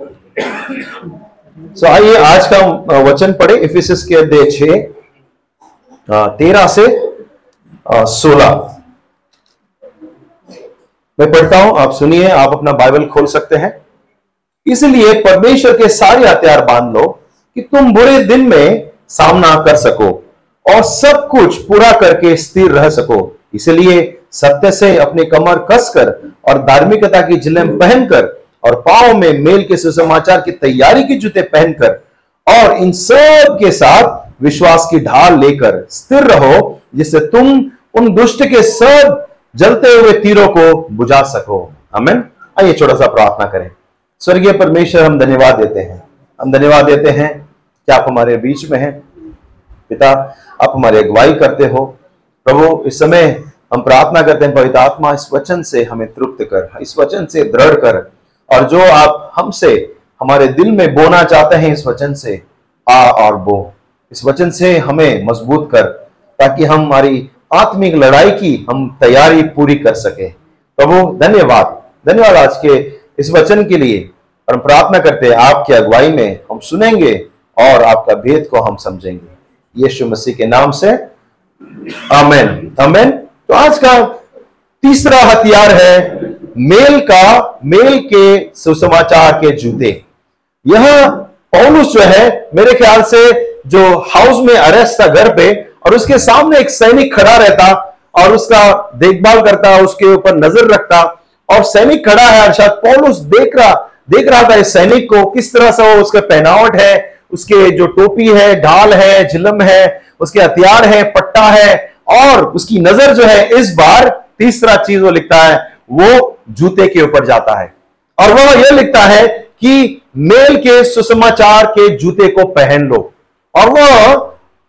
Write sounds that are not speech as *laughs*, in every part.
सो आइए आज का वचन पढ़े इफिसिस के अध्याय छह तेरह से सोलह। मैं पढ़ता हूँ, आप सुनिए, आप अपना बाइबल खोल सकते हैं। इसलिए परमेश्वर के सारे हथियार बाँध लो कि तुम बुरे दिन में सामना कर सको और सब कुछ पूरा करके स्थिर रह सको। इसलिए सत्य से अपनी कमर कसकर और धार्मिकता की जिलेम पहनकर और पाओ में मेल के सुसमाचार की तैयारी के जूते पहनकर और इन सब के साथ विश्वास की ढाल लेकर स्थिर रहो, जिससे तुम उन दुष्ट के सब जलते हुए तीरों को बुझा सको। अमेन आइए छोटा सा प्रार्थना करें। स्वर्गीय परमेश्वर, हम धन्यवाद देते हैं। हम धन्यवाद देते हैं कि आप हमारे बीच में हैं। पिता, आप हमारी अगुवाई करते हो। प्रभु, इस समय हम प्रार्थना करते हैं, पवित्र आत्मा इस वचन से हमें तृप्त कर, इस वचन से दृढ़ कर और जो आप हमसे, हमारे दिल में बोना चाहते हैं इस वचन से, आ और बो। इस वचन से हमें मज़बूत कर, ताकि हम हमारी आत्मिक लड़ाई की हम तैयारी पूरी कर सके। प्रभु, धन्यवाद। धन्यवाद आज के इस वचन के लिए। और हम प्रार्थना करते हैं, आपकी अगुवाई में हम सुनेंगे और आपका भेद को हम समझेंगे। यीशु मसीह के नाम से, आमेन। आमेन। तो आज का तीसरा हथियार है मेल का, मेल के सुसमाचार के जूते। यह पौलुस जो है, मेरे ख्याल से जो हाउस में अरेस्ट था घर पे, और उसके सामने एक सैनिक खड़ा रहता, और उसका देखभाल करता, उसके ऊपर नज़र रखता, और सैनिक खड़ा है अर्थात पौलुस देख रहा देख रहा था इस सैनिक को, किस तरह से वो उसका पहनावट है, उसके जो टोपी है, ढाल है, झिलम है, उसके हथियार है, पट्टा है, और उसकी नज़र जो है, इस बार तीसरा चीज़ वो लिखता है वो जूते के ऊपर जाता है। और वह यह लिखता है कि मेल के सुसमाचार के जूते को पहन लो। और वह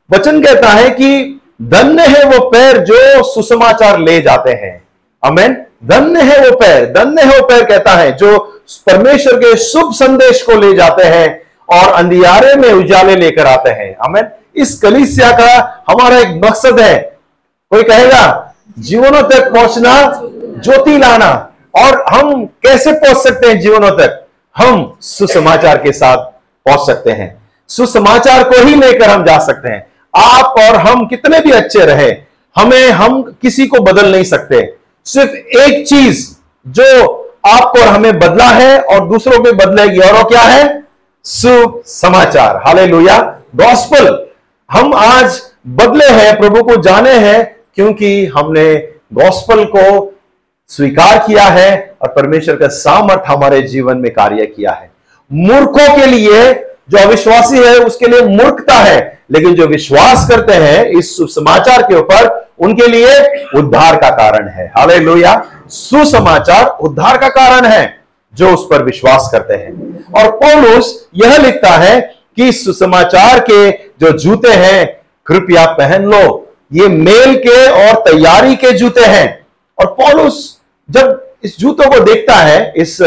वचन कहता है कि धन्य है वो पैर जो सुसमाचार ले जाते हैं। अमेन धन्य है वो पैर, धन्य है वो पैर कहता है जो परमेश्वर के शुभ संदेश को ले जाते हैं और अंधियारे में उजाले लेकर आते हैं। अमेन इस कलिसिया का हमारा एक मकसद है। कोई कहेगा, जीवनों तक पहुँचना ज्योति लाना। और हम कैसे पहुँच सकते हैं जीवनों तक? हम सुसमाचार के साथ पहुँच सकते हैं। सुसमाचार को ही लेकर हम जा सकते हैं। आप और हम कितने भी अच्छे रहे, हमें हम किसी को बदल नहीं सकते। सिर्फ़ एक चीज़ जो आपको और हमें बदला है और दूसरों को बदलेगी, और वो क्या है? सुसमाचार। हाले लोहिया गॉस्पल हम आज बदले हैं, प्रभु को जाने हैं, क्योंकि हमने गॉस्पल को स्वीकार किया है और परमेश्वर का सामर्थ हमारे जीवन में कार्य किया है। मूर्खों के लिए जो अविश्वासी है, उसके लिए मूर्खता है, लेकिन जो विश्वास करते हैं इस समाचार के ऊपर, उनके लिए उद्धार का कारण है। हाले लोहिया सुसमाचार उद्धार का कारण है, जो उस पर विश्वास करते हैं। और पौलुस यह लिखता है कि सुसमाचार के जो जूते हैं, कृपया पहन लो। ये मेल के और तैयारी के जूते हैं। और पौलुस जब इस जूतों को देखता है, इस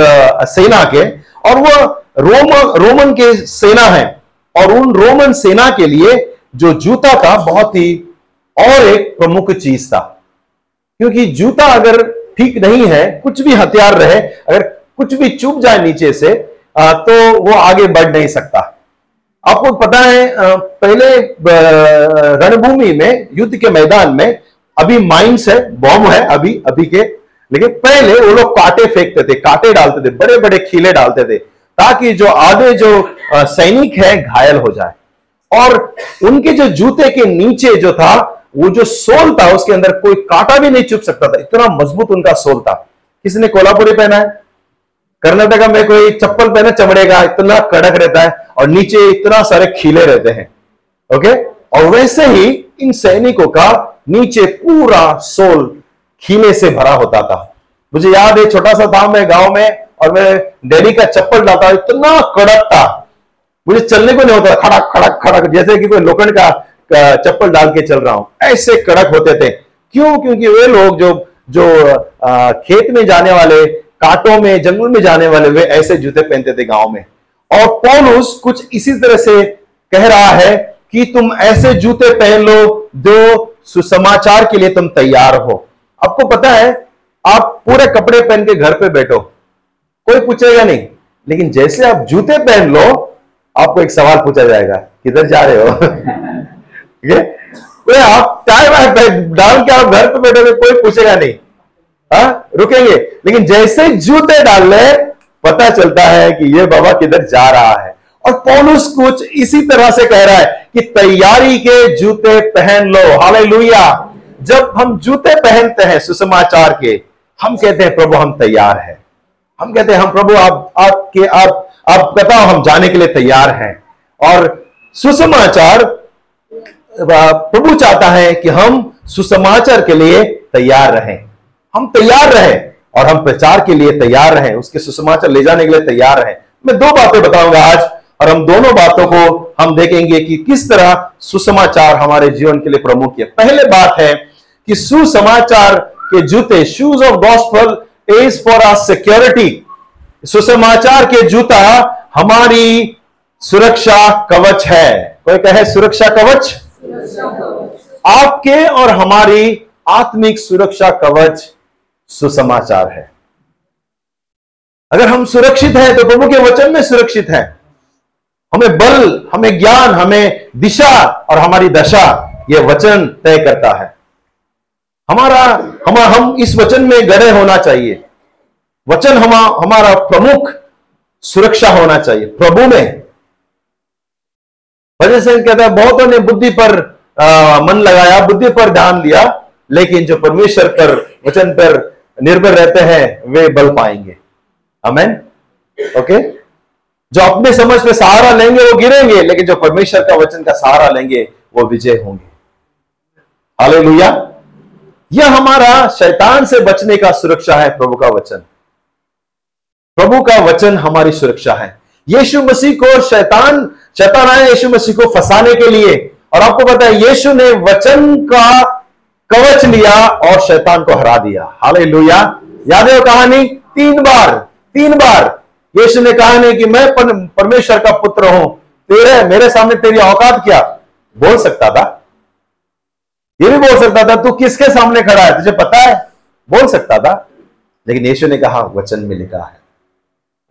सेना के, और वह रोम, रोमन के सेना है, और उन रोमन सेना के लिए जो जूता था, बहुत ही और एक प्रमुख चीज़ था। क्योंकि जूता अगर ठीक नहीं है, कुछ भी हथियार रहे, अगर कुछ भी चुप जाए नीचे से तो वो आगे बढ़ नहीं सकता। आपको पता है पहले रणभूमि में, युद्ध के मैदान में, अभी माइंस है, बॉम्ब है, अभी अभी के लेकिन पहले वो लोग कांटे फेंकते थे, कांटे डालते थे बड़े बड़े खीले डालते थे, ताकि जो आधे जो सैनिक है, घायल हो जाए। और उनके जो जूते के नीचे जो था, वो जो सोल था, उसके अंदर कोई कांटा भी नहीं चुप सकता था। इतना मज़बूत उनका सोल था। किसने कोल्हापुरी पहना है? कर्नाटका में कोई चप्पल पहना चमड़े का इतना कड़क रहता है, और नीचे इतना सारे खीले रहते हैं। ओके? और वैसे ही इन सैनिकों का नीचे पूरा सोल खीले से भरा होता था। मुझे याद है, छोटा सा था मैं गाँव में और मैं डेरी का चप्पल डालता इतना कड़क था। मुझे चलने को नहीं होता खड़क खड़क खड़क, जैसे कि कोई लोखंड का चप्पल डाल के चल रहा हूँ। ऐसे कड़क होते थे। क्यों? क्योंकि वे लोग जो जो खेत में जाने वाले, कांटों में, जंगल में जाने वाले, वे ऐसे जूते पहनते थे गाँव में। और पौलुस कुछ इसी तरह से कह रहा है कि तुम ऐसे जूते पहन लो जो सुसमाचार के लिए तुम तैयार हो। आपको पता है, आप पूरे कपड़े पहन के घर पे बैठो। कोई पूछेगा नहीं। लेकिन जैसे आप जूते पहन लो, आपको एक सवाल पूछा जाएगा, किधर जा रहे हो? *laughs* है? आप चाय डाल के आप घर पे बैठोगे, कोई पूछेगा नहीं। हा? रुकेंगे। लेकिन जैसे जूते डाल ले, पता चलता है कि ये बाबा किधर जा रहा है। और पौलुस कुछ इसी तरह से कह रहा है कि तैयारी के जूते पहन लो। हाले जब हम जूते पहनते हैं सुसमाचार के, हम कहते हैं, प्रभु, हम तैयार हैं। हम कहते हैं, हम, प्रभु, आप, आपके, आप आप बताओ, हम जाने के लिए तैयार हैं। और सुसमाचार प्रभु चाहता है कि हम सुसमाचार के लिए तैयार रहें। हम तैयार रहें और हम प्रचार के लिए तैयार रहें, उसके सुसमाचार ले जाने के लिए तैयार रहें। मैं दो बातें बताऊँगा आज, और हम दोनों बातों को हम देखेंगे कि किस तरह सुसमाचार हमारे जीवन के लिए प्रमुख है। पहले बात है कि सुसमाचार के जूते shoes of gospel is for our security सुसमाचार के जूता हमारी सुरक्षा कवच है। कोई कहे सुरक्षा कवच? आपके और हमारी आत्मिक सुरक्षा कवच सुसमाचार है। अगर हम सुरक्षित हैं तो प्रभु के वचन में सुरक्षित हैं। हमें बल, हमें ज्ञान, हमें दिशा और हमारी दशा यह वचन तय करता है। हमारा हम हम इस वचन में गड़े होना चाहिए। वचन हम हमारा प्रमुख सुरक्षा होना चाहिए प्रभु में। वजह से कहता है बहुतों ने बुद्धि पर आ, मन लगाया बुद्धि पर ध्यान दिया लेकिन जो परमेश्वर पर वचन पर निर्भर रहते हैं वे बल पाएँगे। Amen okay? जो अपने समझ में सहारा लेंगे वो गिरेंगे लेकिन जो परमेश्वर का वचन का सहारा लेंगे वो विजय होंगे। हाले यह हमारा शैतान से बचने का सुरक्षा है, प्रभु का वचन। प्रभु का वचन हमारी सुरक्षा है। यीशु मसीह को शैतान शैतान आए यीशु मसीह को फंसाने के लिए। और आपको पता है, यीशु ने वचन का कवच लिया और शैतान को हरा दिया। हाले याद है कहानी? तीन बार तीन बार यीशु ने कहा नहीं कि मैं परमेश्वर का पुत्र हूँ। तेरे, मेरे सामने तेरी औकात क्या? बोल सकता था। ये भी बोल सकता था, तू किसके सामने खड़ा है? तुझे पता है? बोल सकता था। लेकिन यीशु ने कहा, वचन में लिखा है।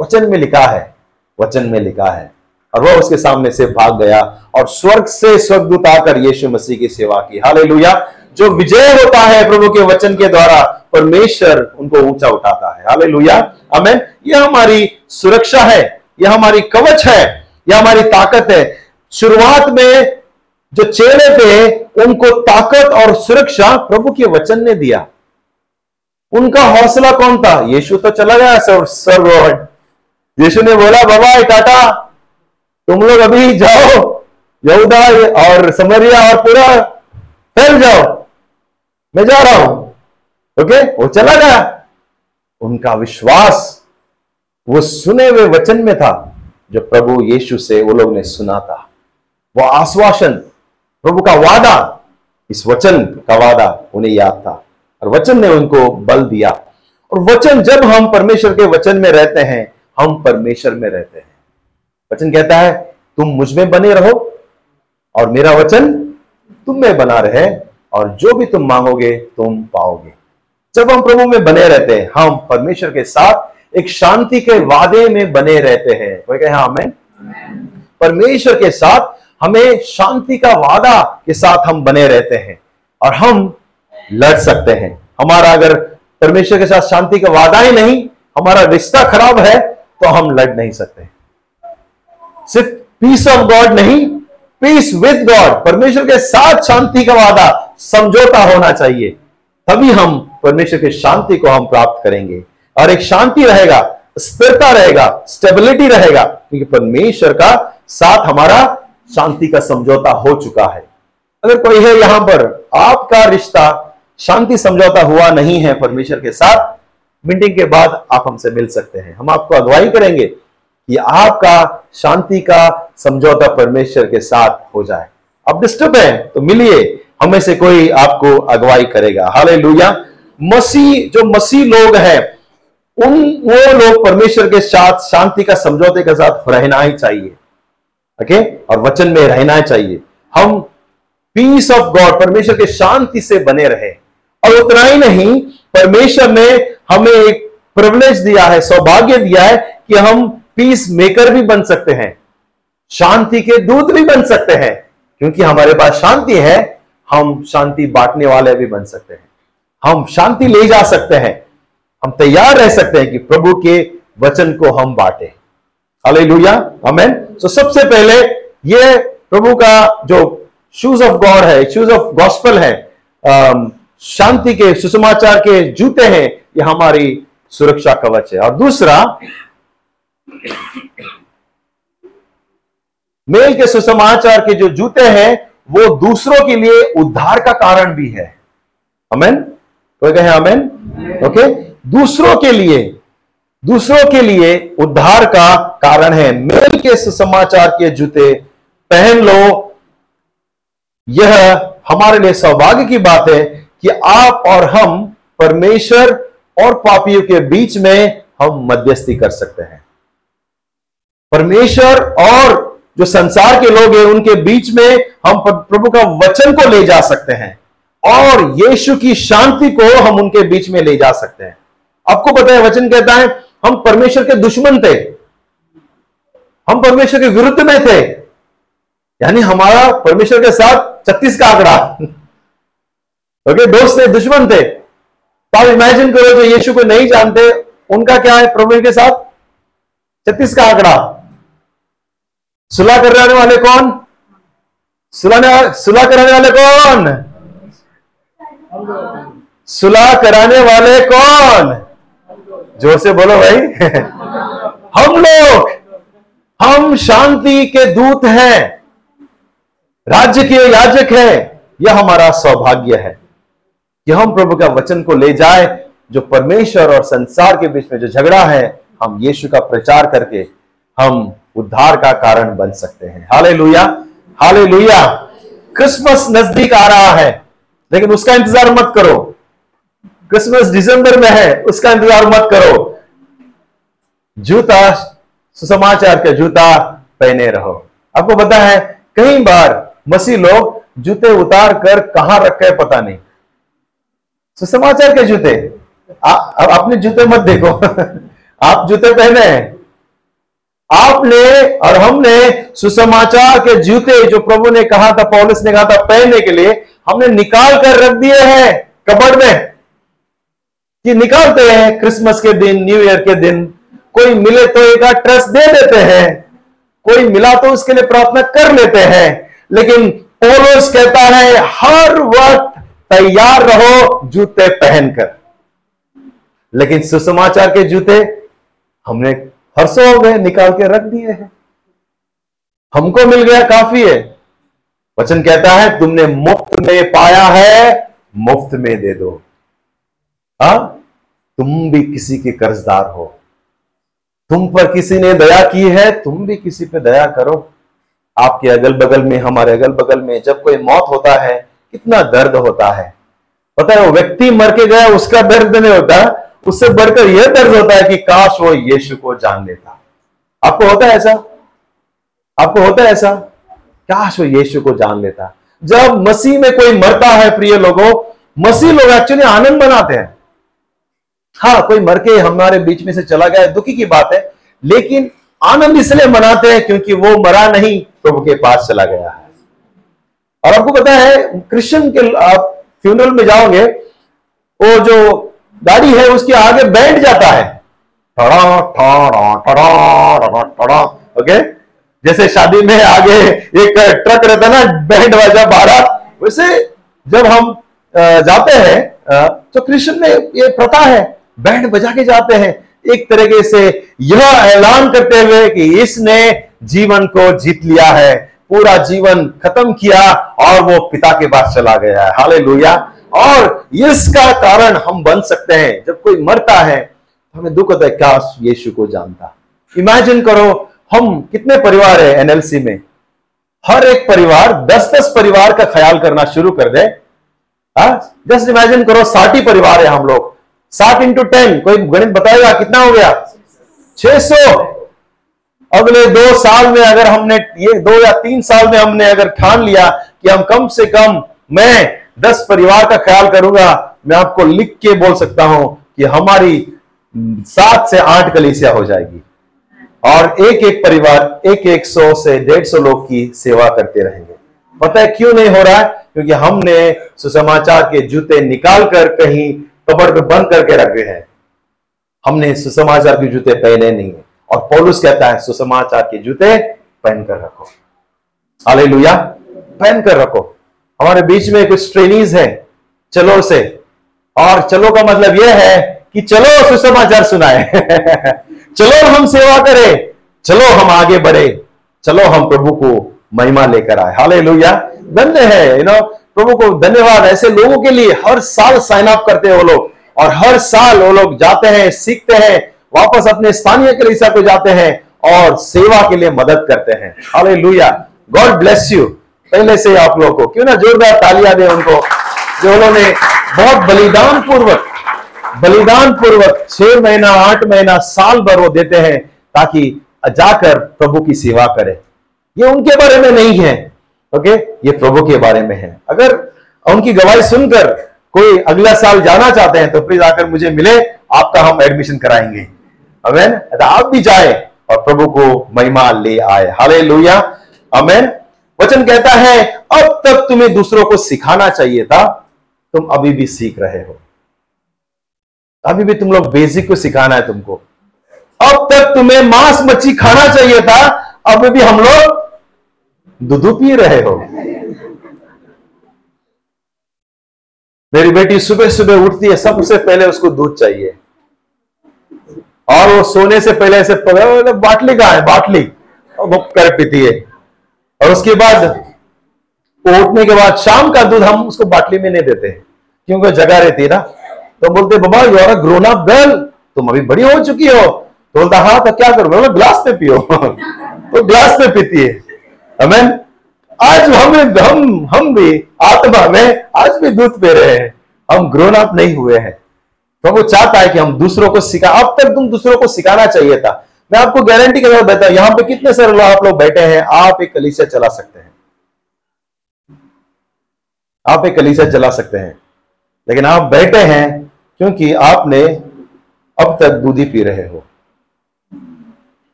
वचन में लिखा है, वचन में लिखा है। और वह उसके सामने से भाग गया और स्वर्ग से स्वर्गदूत आकर यीशु मसीह की सेवा की। हाले जो विजय होता है प्रभु के वचन के द्वारा, परमेश्वर उनको ऊँचा उठाता है। हाले लुया अमेन यह हमारी सुरक्षा है, यह हमारी कवच है, यह हमारी ताकत है। शुरुआत में जो चेहरे थे, उनको ताकत और सुरक्षा प्रभु के वचन ने दिया। उनका हौसला कौन था? यीशु तो चला गया सर सर यीशु ने बोला, बाबा टाटा, तुम लोग अभी जाओ, यहूदा और समरिया और पूरा फैल जाओ। मैं जा रहा हूँ। ओके? वो चला गया। उनका विश्वास वो सुने हुए वचन में था, जो प्रभु यीशु से वो लोग ने सुना था। वो आश्वासन प्रभु का वादा इस वचन का वादा उन्हें याद था। और वचन ने उनको बल दिया। और वचन जब हम परमेश्वर के वचन में रहते हैं हम परमेश्वर में रहते हैं। वचन कहता है तुम मुझमें बने रहो और मेरा वचन तुम में बना रहे और जो भी तुम मांगोगे तुम पाओगे। जब हम प्रभु में बने रहते हैं हम परमेश्वर के साथ एक शांति के वादे में बने रहते हैं। कोई कहे हाँ हमें परमेश्वर के साथ हमें शांति का वादा के साथ हम बने रहते हैं और हम लड़ सकते हैं। हमारा अगर परमेश्वर के साथ शांति का वादा ही नहीं, हमारा रिश्ता खराब है तो हम लड़ नहीं सकते। सिर्फ़ पीस ऑफ़ गॉड नहीं पीस विद गॉड परमेश्वर के साथ शांति का वादा समझौता होना चाहिए। तभी हम परमेश्वर की शांति को हम प्राप्त करेंगे। और एक शांति रहेगा, स्थिरता रहेगा स्टेबिलिटी रहेगा, क्योंकि परमेश्वर का साथ हमारा शांति का समझौता हो चुका है। अगर कोई है यहाँ पर, आपका रिश्ता शांति समझौता हुआ नहीं है परमेश्वर के साथ, मीटिंग के बाद आप हमसे मिल सकते हैं। हम आपको अगुवाई करेंगे कि आपका शांति का समझौता परमेश्वर के साथ हो जाए। आप डिस्टर्ब हैं तो मिलिए, हमें से कोई आपको अगुवाई करेगा। हाले मसीह, जो मसीह लोग हैं, उन वो लोग परमेश्वर के साथ शांति का समझौते के साथ रहना ही चाहिए। ओके और वचन में रहना चाहिए। हम पीस ऑफ़ गॉड परमेश्वर के शांति से बने रहे। और उतना ही नहीं, परमेश्वर ने हमें एक प्रिविलेज दिया है, सौभाग्य दिया है कि हम पीस मेकर भी बन सकते हैं। शांति के दूत भी बन सकते हैं। क्योंकि हमारे पास शांति है, हम शांति बांटने वाले भी बन सकते हैं। हम शांति ले जा सकते हैं। हम तैयार रह सकते हैं कि प्रभु के वचन को हम बांटे। हालेलुया अमेन तो सबसे पहले ये प्रभु का जो शूज़ ऑफ़ गॉड है शूज़ ऑफ़ गॉस्पल है शांति के सुसमाचार के जूते हैं ये हमारी सुरक्षा कवच है। और दूसरा मेल के सुसमाचार के जो जूते हैं वो दूसरों के लिए उद्धार का कारण भी है। अमेन कोई कहे अमेन ओके दूसरों के लिए दूसरों के लिए उद्धार का कारण है। मेल के सुसमाचार के जूते पहन लो। यह हमारे लिए सौभाग्य की बात है कि आप और हम परमेश्वर और पापियों के बीच में हम मध्यस्थी कर सकते हैं। परमेश्वर और जो संसार के लोग हैं, उनके बीच में हम प्रभु का वचन को ले जा सकते हैं और यीशु की शांति को हम उनके बीच में ले जा सकते हैं। आपको पता है, वचन कहता है, हम परमेश्वर के दुश्मन थे। हम परमेश्वर के विरुद्ध में थे। यानी हमारा परमेश्वर के साथ छत्तीस का आंकड़ा। ओके दोस्त थे, दुश्मन थे। तो आप इमेजिन करो जो यीशु को नहीं जानते, उनका क्या है प्रभु के साथ? छत्तीस का आंकड़ा। सुलह कराने वाले कौन? सुलह सुलह कराने वाले कौन? सुलह कराने वाले कौन? ज़ोर से बोलो भाई। *laughs* हम लोग। हम शांति के दूत हैं। राज्य के याजक हैं। यह हमारा सौभाग्य है कि हम प्रभु का वचन को ले जाए, जो परमेश्वर और संसार के बीच में जो झगड़ा है, हम यीशु का प्रचार करके हम उद्धार का कारण बन सकते हैं। हाले लुया हाले लुया क्रिसमस नज़दीक आ रहा है, लेकिन उसका इंतज़ार मत करो। क्रिसमस दिसंबर में है, उसका इंतज़ार मत करो। जूता सुसमाचार के जूता पहने रहो। आपको पता है, कई बार मसीह लोग जूते उतार कर कहाँ रखे पता नहीं। सुसमाचार के जूते। अपने जूते मत देखो। *laughs* आप जूते पहने हैं। आपने और हमने सुसमाचार के जूते जो प्रभु ने कहा था, पॉलिस ने कहा था पहनने के लिए, हमने निकाल कर रख दिए हैं कबड़ में। कि निकालते हैं क्रिसमस के दिन, न्यू ईयर के दिन कोई मिले तो एक ट्रस्ट दे देते हैं। कोई मिला तो उसके लिए प्रार्थना कर लेते हैं। लेकिन पोलोस कहता है, हर वक्त तैयार रहो, जूते पहनकर। लेकिन सुसमाचार के जूते हमने हर्षो हो गए निकाल के रख दिए हैं। हमको मिल गया काफ़ी है। वचन कहता है, तुमने मुफ़्त में पाया है, मुफ़्त में दे दो। हा? तुम भी किसी के कर्जदार हो। तुम पर किसी ने दया की है, तुम भी किसी पे दया करो। आपके अगल बगल में, हमारे अगल बगल में जब कोई मौत होता है, कितना दर्द होता है। पता है, वो व्यक्ति मर के गया, उसका दर्द नहीं होता, उससे बढ़कर यह दर्द होता है कि काश वो यीशु को जान लेता। आपको होता है ऐसा? आपको होता है ऐसा? काश वो यीशु को जान लेता। जब मसीह में कोई मरता है, प्रिय लोगों, मसीह लोग एक्चुअली आनंद मनाते हैं। हाँ कोई मर के हमारे बीच में से चला गया, दुखी की बात है। लेकिन आनंद इसलिए मनाते हैं क्योंकि वो मरा नहीं, प्रभु के पास चला गया है। और आपको पता है, क्रिश्चियन के, आप फ्यूनरल में जाओगे, वो जो गाड़ी है, उसके आगे बैंड जाता है। टड़ा टड़ा टड़ा टड़ा ओके? जैसे शादी में आगे एक ट्रक रहता है ना, बैंड वाजा बारह वैसे जब हम जाते हैं तो कृष्ण में ये प्रथा है बैंड बजा के जाते हैं। एक तरीके से यह ऐलान करते हुए कि इसने जीवन को जीत लिया है, पूरा जीवन खत्म किया और वो पिता के पास चला गया है। हाले लोहिया और इसका कारण हम बन सकते हैं। जब कोई मरता है तो हमें दुख होता है, क्या यीशु को जानता? इमेजिन करो, हम कितने परिवार है एनएलसी में? हर एक परिवार दस दस परिवार का ख्याल करना शुरू कर दे। जस्ट इमेजिन करो, साठी परिवार है हम लोग। साठ इंटू टेन कोई गणित बताएगा? कितना हो गया? 600 अगले दो साल में अगर हमने, ये दो या तीन साल में हमने अगर ठान लिया कि हम कम से कम, मैं दस परिवार का ख्याल करूँगा, मैं आपको लिख के बोल सकता हूँ कि हमारी सात से आठ कलीसिया हो जाएगी। और एक एक परिवार, एक एक सौ से डेढ़ सौ लोग की सेवा करते रहेंगे। पता है क्यों नहीं हो रहा? है क्योंकि हमने सुसमाचार के जूते निकाल कर कहीं कबर पे बंद करके रखे हैं। हमने सुसमाचार के जूते पहने नहीं है। और पौलुस कहता है, सुसमाचार के जूते पहन कर रखो। हाले पहन कर रखो। हमारे बीच में कुछ ट्रेनिज है, चलो से और चलो का मतलब यह है कि चलो सुसमाचार सुनाए। *laughs* चलो हम सेवा करें। चलो हम आगे बढ़े। चलो हम प्रभु को महिमा लेकर आए। हाले धन्य है यू नो प्रभु को धन्यवाद। ऐसे लोगों के लिए हर साल साइन अप करते हैं वो लोग। और हर साल वो लोग जाते हैं, सीखते हैं, वापस अपने स्थानीय कलीसा को जाते हैं और सेवा के लिए मदद करते हैं। हाले लुया गॉड ब्लेस यू पहले से आप लोगों को। क्यों ना जोरदार तालियाँ दे उनको, जो उन्होंने बहुत बलिदान पूर्वक बलिदान पूर्वक छह महीना, आठ महीना, साल भर वो देते हैं, ताकि जाकर प्रभु की सेवा करे। ये उनके बारे में नहीं है ओके ये प्रभु के बारे में है। अगर उनकी गवाही सुनकर कोई अगला साल जाना चाहते हैं तो प्लीज़ आकर मुझे मिले, आपका हम एडमिशन कराएँगे। अमेन आप भी जाए और प्रभु को महिमा ले आए। हाले लोहिया अमेन वचन कहता है, अब तक तुम्हें दूसरों को सिखाना चाहिए था, तुम अभी भी सीख रहे हो। अभी भी तुम लोग बेसिक को सिखाना है तुमको। अब तक तुम्हें मांस मच्छी खाना चाहिए था अभी भी हम लोग दूध पी रहे हो। मेरी बेटी सुबह सुबह उठती है, सबसे पहले उसको दूध चाहिए। और वो सोने से पहले से बाटली कहा है, बाटली। वो कर पीती है। और उसके बाद, वो उठने के बाद शाम का दूध हम उसको बाटली में नहीं देते। क्योंकि जगह रहती है ना। तो बोलते बाबा you are grown up girl तुम अभी बड़ी हो चुकी हो। तो बोलता हाँ तो क्या करो? ग्लास में पियो। तो ग्लास में पीती है। हमें आज हम हम हम भी आत्मा में, आज भी दूध पी रहे हैं। हम ग्रोन अप नहीं हुए हैं। तो वो चाहता है कि हम दूसरों को सिखा, अब तक तुम दूसरों को सिखाना चाहिए था। मैं आपको गारंटी के साथ बताता हूँ, यहाँ पे कितने सारे लोग, आप लोग बैठे हैं, आप एक कलीसिया चला सकते हैं। आप एक कलीसिया चला सकते हैं। लेकिन आप बैठे हैं क्योंकि आपने अब तक दूधी पी रहे हो।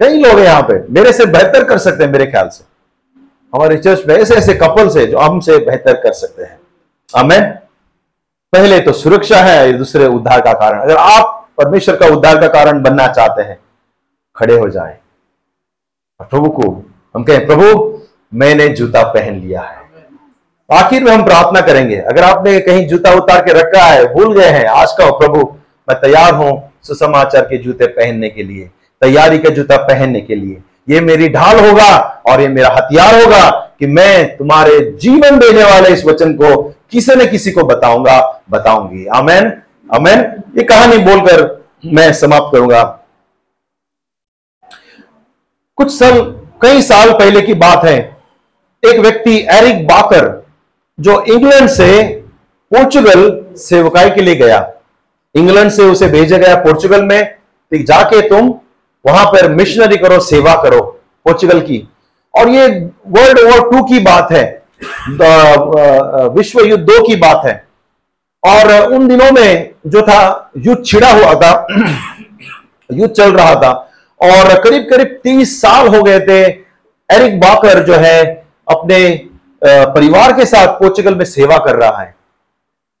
कई लोग हैं यहाँ पे, मेरे से बेहतर कर सकते हैं मेरे ख्याल से। हमारे चर्च में ऐसे ऐसे कपल्स है जो हमसे बेहतर कर सकते हैं। हमें पहले तो सुरक्षा है दूसरे उद्धार का कारण। अगर आप परमेश्वर का उद्धार का कारण बनना चाहते हैं, खड़े हो जाए। प्रभु को, हम कहें, प्रभु, मैंने जूता पहन लिया है। आखिर में हम प्रार्थना करेंगे। अगर आपने कहीं जूता उतार के रखा है, भूल गए हैं, आज का प्रभु, मैं तैयार हूँ सुसमाचार के जूते पहनने के लिए। तैयारी के जूता पहनने के लिए। ये मेरी ढाल होगा और ये मेरा हथियार होगा कि मैं तुम्हारे जीवन देने वाले इस वचन को किसी न किसी को बताऊँगा, बताऊँगी। अमेन अमेन ये कहानी बोलकर मैं समाप्त करूँगा। कुछ साल, कई साल पहले की बात है। एक व्यक्ति, एरिक बाकर, जो इंग्लैंड से पोर्चुगल सेवकाई के लिए गया। इंग्लैंड से उसे भेजा गया पोर्चुगल में। जाके तुम वहाँ पर मिशनरी करो, सेवा करो पोर्चुगल की। और ये वर्ल्ड वॉर टू की बात है विश्व युद्ध दो की बात है। और उन दिनों में जो था, युद्ध छिड़ा हुआ था, युद्ध चल रहा था। और करीब करीब तीस साल हो गए थे, एरिक बाकर जो है, अपने परिवार के साथ पोर्चुगल में सेवा कर रहा है।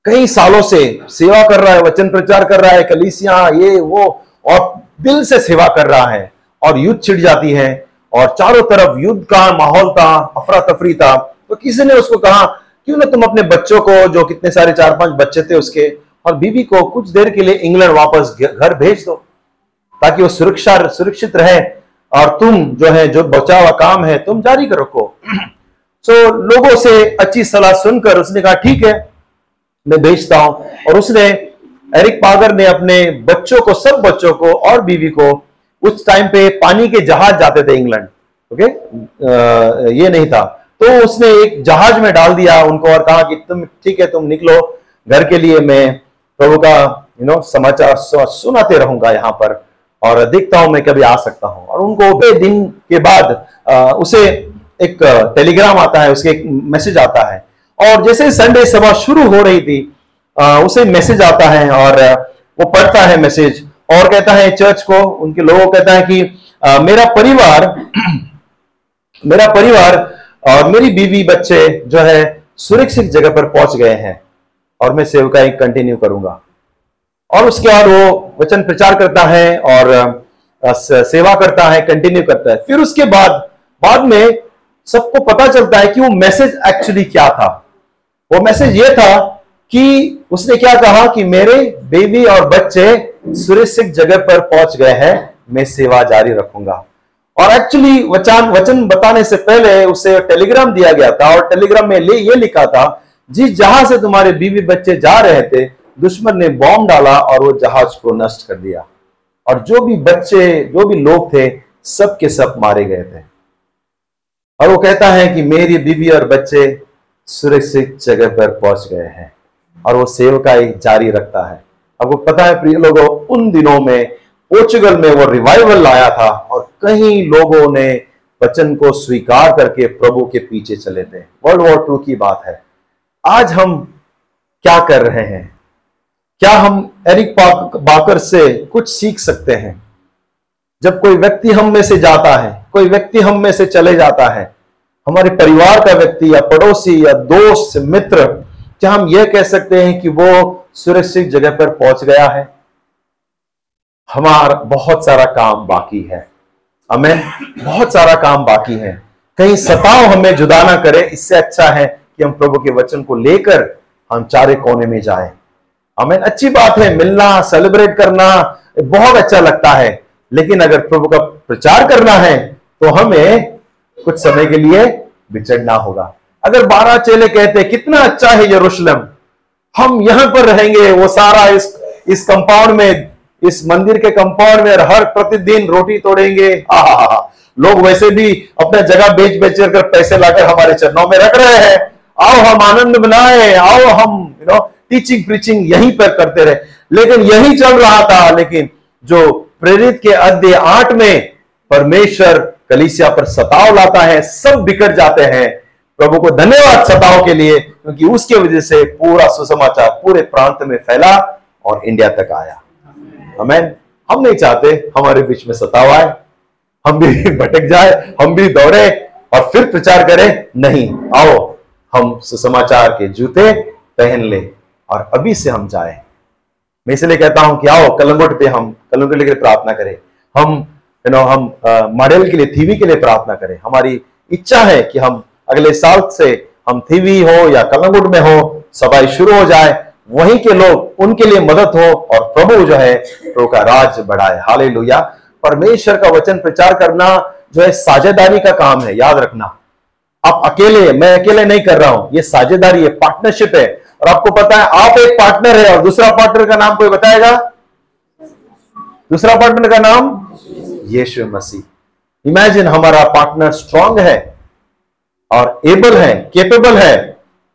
कई सालों से सेवा कर रहा है, वचन प्रचार कर रहा है, कलिसिया, ये, वो, और दिल से सेवा कर रहा है और युद्ध छिड़ जाती है और चारों तरफ़ युद्ध का माहौल था। अफरा तफरी था तो किसी ने उसको कहा क्यों ना तुम अपने बच्चों को जो कितने सारे चार पाँच बच्चे थे उसके और बीवी को कुछ देर के लिए इंग्लैंड वापस घर भेज दो ताकि वो सुरक्षा सुरक्षित रहे और तुम जो है जो बचा हुआ काम है तुम जारी रखो। सो *clears throat* so, लोगों से अच्छी सलाह सुनकर उसने कहा ठीक है मैं भेजता हूँ। और उसने एरिक पागर ने अपने बच्चों को सब बच्चों को और बीवी को उस टाइम पे पानी के जहाज़ जाते थे इंग्लैंड ओके आ, ये नहीं था। तो उसने एक जहाज़ में डाल दिया उनको और कहा कि तुम ठीक है तुम निकलो घर के लिए मैं प्रभु का यू नो समाचार सुनाते रहूँगा यहाँ पर और देखता हूँ मैं कभी आ सकता हूँ। और उनको दिन के बाद आ, उसे एक टेलीग्राम आता है उसके एक मैसेज आता है। और जैसे संडे सभा शुरू हो रही थी उसे मैसेज आता है और वो पढ़ता है मैसेज और कहता है चर्च को, उनके लोगों को कहता है कि मेरा परिवार *clears throat* मेरा परिवार और मेरी बीवी बच्चे जो है सुरक्षित जगह पर पहुँच गए हैं और मैं सेवकाई कंटिन्यू करूँगा। और उसके बाद वो वचन प्रचार करता है और सेवा करता है कंटिन्यू करता है। फिर उसके बाद बाद में सबको पता चलता है कि वो मैसेज एक्चुअली क्या था। वो मैसेज ये था कि उसने क्या कहा कि मेरे बेबी और बच्चे सुरक्षित जगह पर पहुँच गए हैं, मैं सेवा जारी रखूँगा। और एक्चुअली वचन वचन बताने से पहले उसे टेलीग्राम दिया गया था और टेलीग्राम में ले, ये लिखा था जिस जहाज़ से तुम्हारे बीवी बच्चे जा रहे थे, दुश्मन ने बॉम्ब डाला और वो जहाज़ को नष्ट कर दिया। और जो भी बच्चे, जो भी लोग थे, सब के सब मारे गए थे। और वो कहता है कि मेरी बीवी और बच्चे सुरक्षित जगह पर पहुँच गए हैं। और वो सेवकाई जारी रखता है। आपको पता है प्रिय लोगों, उन दिनों में पोर्चुगल में वो रिवाइवल लाया था और कई लोगों ने वचन को स्वीकार करके प्रभु के पीछे चले थे। वर्ल्ड वॉर टू की बात है। आज हम क्या कर रहे हैं? क्या हम एरिक बाकर से कुछ सीख सकते हैं? जब कोई व्यक्ति हम में से जाता है, कोई व्यक्ति हम में से चले जाता है, हमारे परिवार का व्यक्ति या पड़ोसी या दोस्त, मित्र क्या हम यह कह सकते हैं कि वो सुरक्षित जगह पर पहुँच गया है। हमारा बहुत सारा काम बाकी है। हमें बहुत सारा काम बाकी है। कहीं सताव हमें जुदा ना करे, इससे अच्छा है कि हम प्रभु के वचन को लेकर हम चारे कोने में जाए। हमें अच्छी बात है, मिलना, सेलिब्रेट करना, बहुत अच्छा लगता है। लेकिन अगर प्रभु का प्रचार करना है तो हमें कुछ समय के लिए बिछड़ना होगा। अगर बारह चेले कहते, कितना अच्छा है यरूशलेम, हम यहाँ पर रहेंगे, वो सारा इस इस कंपाउंड में, इस मंदिर के कंपाउंड में हर प्रतिदिन रोटी तोड़ेंगे। हा हा हा लोग वैसे भी अपने जगह बेच बेच कर पैसे लाकर हमारे चरणों में रख रहे हैं। आओ हम आनंद मनाए, आओ हम यू नो टीचिंग प्रीचिंग यहीं पर करते रहे। लेकिन यही चल रहा था, लेकिन जो प्रेरित के अध्याय आठ में परमेश्वर कलिसिया पर सताव लाता है, सब बिखर जाते हैं। प्रभु को धन्यवाद सताव के लिए, क्योंकि उसके वजह से पूरा सुसमाचार पूरे प्रांत में फैला और इंडिया तक आया। हमें हम नहीं चाहते हमारे बीच में सताव आए। हम भी *laughs* भटक जाए, हम भी दौड़े और फिर प्रचार करें। नहीं, आओ, हम सुसमाचार के जूते पहन ले और अभी से हम जाए। मैं इसलिए कहता हूँ कि आओ, कलंगोट पे हम, कलंगोट के लिए प्रार्थना करें। हम यू नो हम मॉडल के लिए थीवी के लिए प्रार्थना करें। हमारी इच्छा है कि हम अगले साल से हम थीवी हो या कलंगुट में हो सभाई शुरू हो जाए, वहीं के लोग उनके लिए मदद हो और प्रभु जो है, प्रभु का राज बढ़ाए। हाले परमेश्वर का वचन प्रचार करना जो है, साझेदारी का काम है, याद रखना। आप अकेले, मैं अकेले नहीं कर रहा हूँ, ये साझेदारी है पार्टनरशिप है। और आपको पता है, आप एक पार्टनर है और दूसरा पार्टनर का नाम कोई बताएगा? दूसरा पार्टनर का नाम यीशु मसीह। इमेजिन हमारा पार्टनर स्ट्रांग है और एबल है केपेबल है,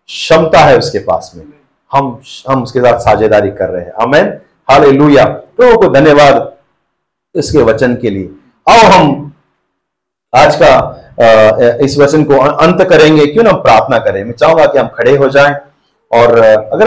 क्षमता है उसके पास में। हम हम उसके साथ साझेदारी कर रहे हैं। अमेन हालेलुया प्रभु को धन्यवाद इसके वचन के लिए। आओ हम आज का इस वचन को अंत करेंगे। क्यों ना हम प्रार्थना करें? मैं चाहूँगा कि हम खड़े हो जाएँ और अगर